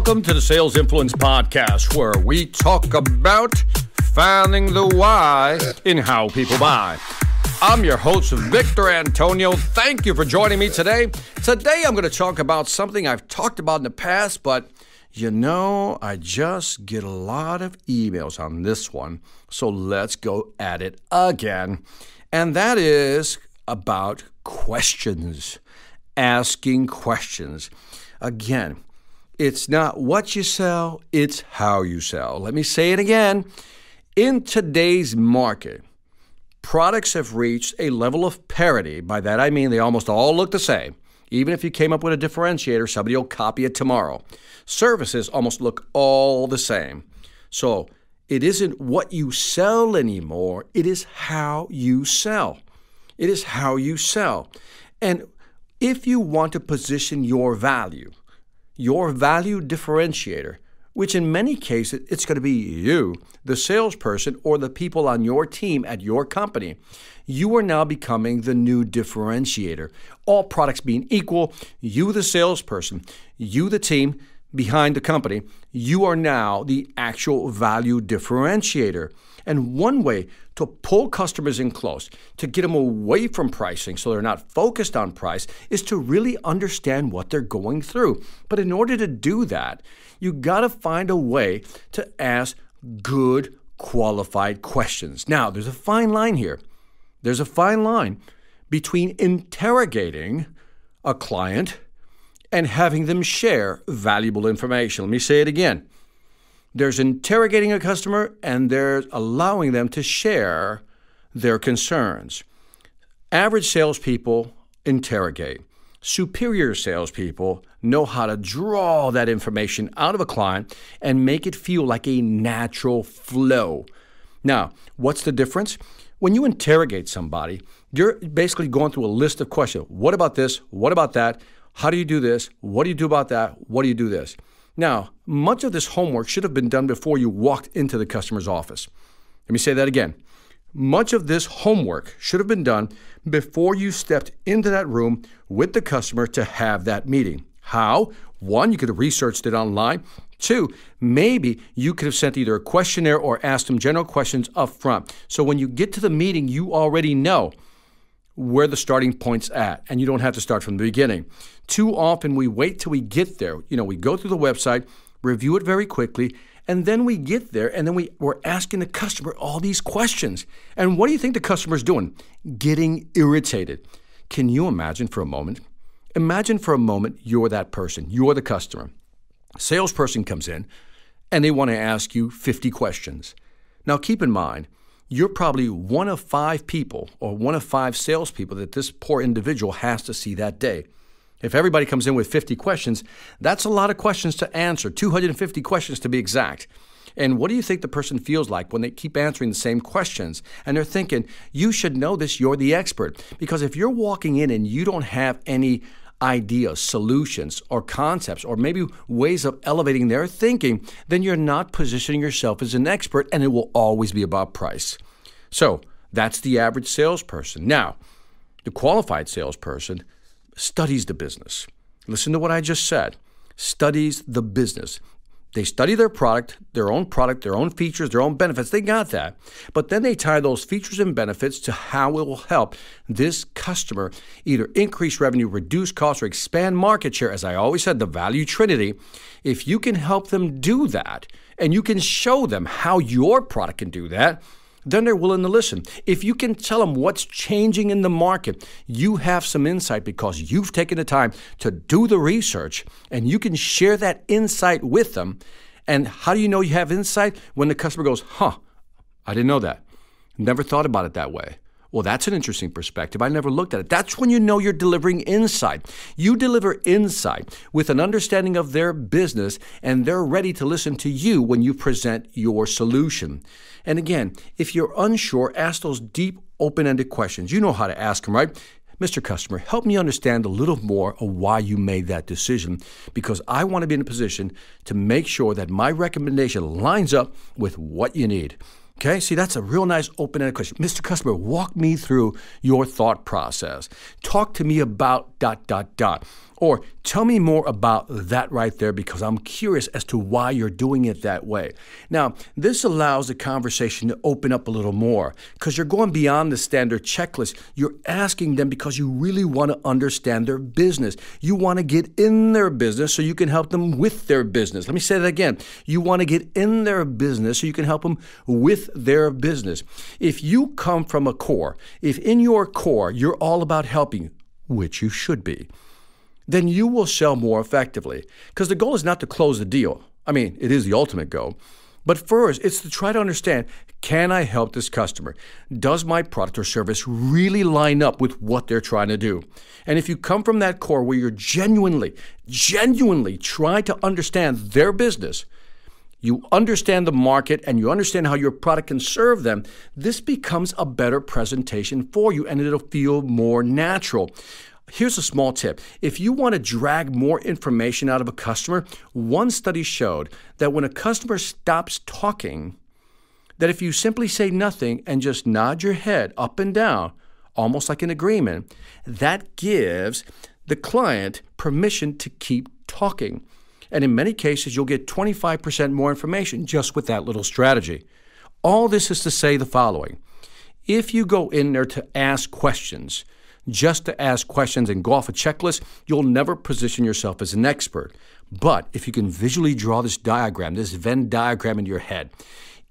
Welcome to the Sales Influence Podcast, where we talk about finding the why in how people buy. I'm your host, Victor Antonio. Thank you for joining me today. Today, I'm going to talk about something I've talked about in the past, but you know, I just get a lot of emails on this one. So let's go at it again. And that is about questions, asking questions. Again, it's not what you sell, it's how you sell. Let me say it again. In today's market, products have reached a level of parity. By that I mean they almost all look the same. Even if you came up with a differentiator, somebody will copy it tomorrow. Services almost look all the same. So it isn't what you sell anymore, it is how you sell. It is how you sell. And if you want to position your value, your value differentiator, which in many cases it's going to be you, the salesperson, or the people on your team at your company. You are now becoming the new differentiator. All products being equal, you, the salesperson, you, the team behind the company, you are now the actual value differentiator. And one way to pull customers in close, to get them away from pricing so they're not focused on price, is to really understand what they're going through. But in order to do that, you got to find a way to ask good, qualified questions. Now, there's a fine line here. There's a fine line between interrogating a client and having them share valuable information. Let me say it again. There's interrogating a customer and there's allowing them to share their concerns. Average salespeople interrogate. Superior salespeople know how to draw that information out of a client and make it feel like a natural flow. Now, what's the difference? When you interrogate somebody, you're basically going through a list of questions. What about this? What about that? How do you do this? What do you do about that? What do you do this? Now, much of this homework should have been done before you walked into the customer's office. Let me say that again. Much of this homework should have been done before you stepped into that room with the customer to have that meeting. How? One, you could have researched it online. Two, maybe you could have sent either a questionnaire or asked them general questions up front. So when you get to the meeting, you already know where the starting point's at, and you don't have to start from the beginning. Too often we wait till we get there. You know, we go through the website, review it very quickly, and then we get there and then we, we're asking the customer all these questions. And what do you think the customer's doing? Getting irritated. Can you imagine for a moment? Imagine for a moment you're that person, you're the customer. Salesperson comes in and they want to ask you 50 questions. Now, keep in mind, you're probably one of five people or one of five salespeople that this poor individual has to see that day. If everybody comes in with 50 questions, that's a lot of questions to answer, 250 questions to be exact. And what do you think the person feels like when they keep answering the same questions? And they're thinking, you should know this, you're the expert. Because if you're walking in and you don't have any ideas, solutions, or concepts, or maybe ways of elevating their thinking, then you're not positioning yourself as an expert and it will always be about price. So that's the average salesperson. Now, the qualified salesperson studies the business. Listen to what I just said studies the business. They study their product, their own product, their own features, their own benefits. They got that. But then they tie those features and benefits to how it will help this customer either increase revenue, reduce costs, or expand market share. As I always said, the value trinity. If you can help them do that and you can show them how your product can do that, then they're willing to listen. If you can tell them what's changing in the market, you have some insight because you've taken the time to do the research and you can share that insight with them. And how do you know you have insight? When the customer goes, huh, I didn't know that. Never thought about it that way. Well, that's an interesting perspective. I never looked at it. That's when you know you're delivering insight. You deliver insight with an understanding of their business, and they're ready to listen to you when you present your solution. And again, if you're unsure, ask those deep, open ended questions. You know how to ask them, right? Mr. Customer, help me understand a little more of why you made that decision because I want to be in a position to make sure that my recommendation lines up with what you need. Okay, see, that's a real nice open ended question. Mr. Customer, walk me through your thought process. Talk to me about dot, dot, dot. Or tell me more about that right there because I'm curious as to why you're doing it that way. Now, this allows the conversation to open up a little more because you're going beyond the standard checklist. You're asking them because you really want to understand their business. You want to get in their business so you can help them with their business. Let me say that again. You want to get in their business so you can help them with their business. If you come from a core, if in your core you're all about helping, which you should be, then you will sell more effectively. Because the goal is not to close the deal. I mean, it is the ultimate goal. But first, it's to try to understand can I help this customer? Does my product or service really line up with what they're trying to do? And if you come from that core where you're genuinely, genuinely trying to understand their business, you understand the market and you understand how your product can serve them, this becomes a better presentation for you and it'll feel more natural. Here's a small tip. If you want to drag more information out of a customer, one study showed that when a customer stops talking, that if you simply say nothing and just nod your head up and down, almost like an agreement, that gives the client permission to keep talking. And in many cases, you'll get 25% more information just with that little strategy. All this is to say the following if you go in there to ask questions, just to ask questions and go off a checklist, you'll never position yourself as an expert. But if you can visually draw this diagram, this Venn diagram in your head,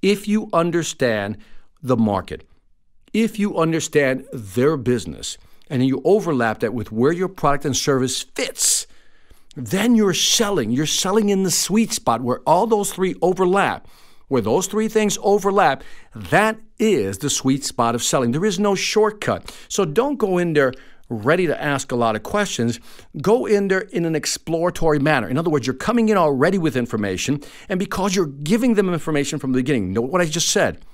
if you understand the market, if you understand their business, and you overlap that with where your product and service fits, then you're selling. You're selling in the sweet spot where all those three overlap. Where those three things overlap, that is the sweet spot of selling. There is no shortcut. So don't go in there ready to ask a lot of questions. Go in there in an exploratory manner. In other words, you're coming in already with information, and because you're giving them information from the beginning, note what I just said.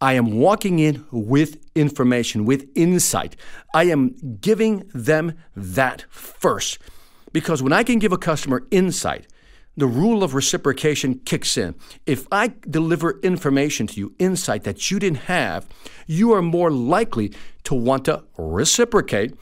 I am walking in with information, with insight. I am giving them that first. Because when I can give a customer insight, the rule of reciprocation kicks in. If I deliver information to you, insight that you didn't have, you are more likely to want to reciprocate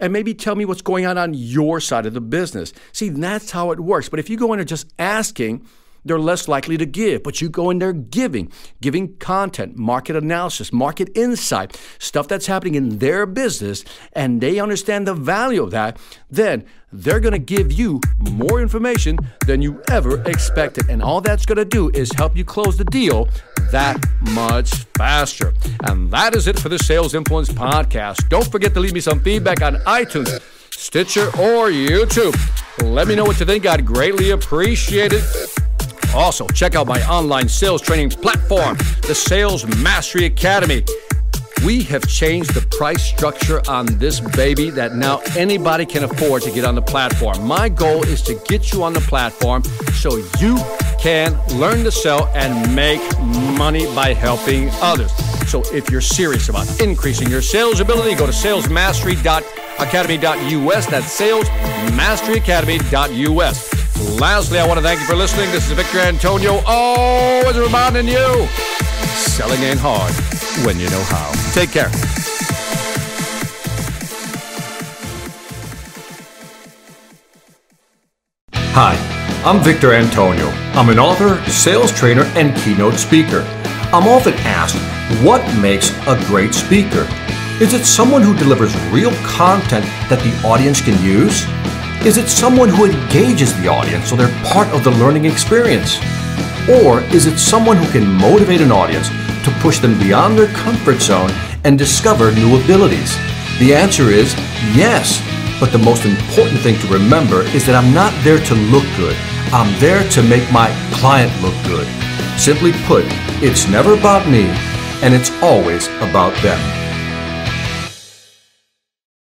and maybe tell me what's going on on your side of the business. See, that's how it works. But if you go in there just asking, they're less likely to give. But you go in there giving, giving content, market analysis, market insight, stuff that's happening in their business, and they understand the value of that, then they're going to give you more information than you ever expected. And all that's going to do is help you close the deal that much faster. And that is it for the Sales Influence Podcast. Don't forget to leave me some feedback on iTunes, Stitcher, or YouTube. Let me know what you think. I'd greatly appreciate it. Also, check out my online sales training platform, the Sales Mastery Academy. We have changed the price structure on this baby that now anybody can afford to get on the platform. My goal is to get you on the platform so you can learn to sell and make money by helping others. So if you're serious about increasing your sales ability, go to salesmastery.academy.us. That's salesmasteryacademy.us. Lastly, I want to thank you for listening. This is Victor Antonio, always reminding you selling ain't hard when you know how. Take care. Hi, I'm Victor Antonio. I'm an author, sales trainer, and keynote speaker. I'm often asked, what makes a great speaker? Is it someone who delivers real content that the audience can use? Is it someone who engages the audience so they're part of the learning experience? Or is it someone who can motivate an audience to push them beyond their comfort zone and discover new abilities? The answer is yes. But the most important thing to remember is that I'm not there to look good. I'm there to make my client look good. Simply put, it's never about me and it's always about them.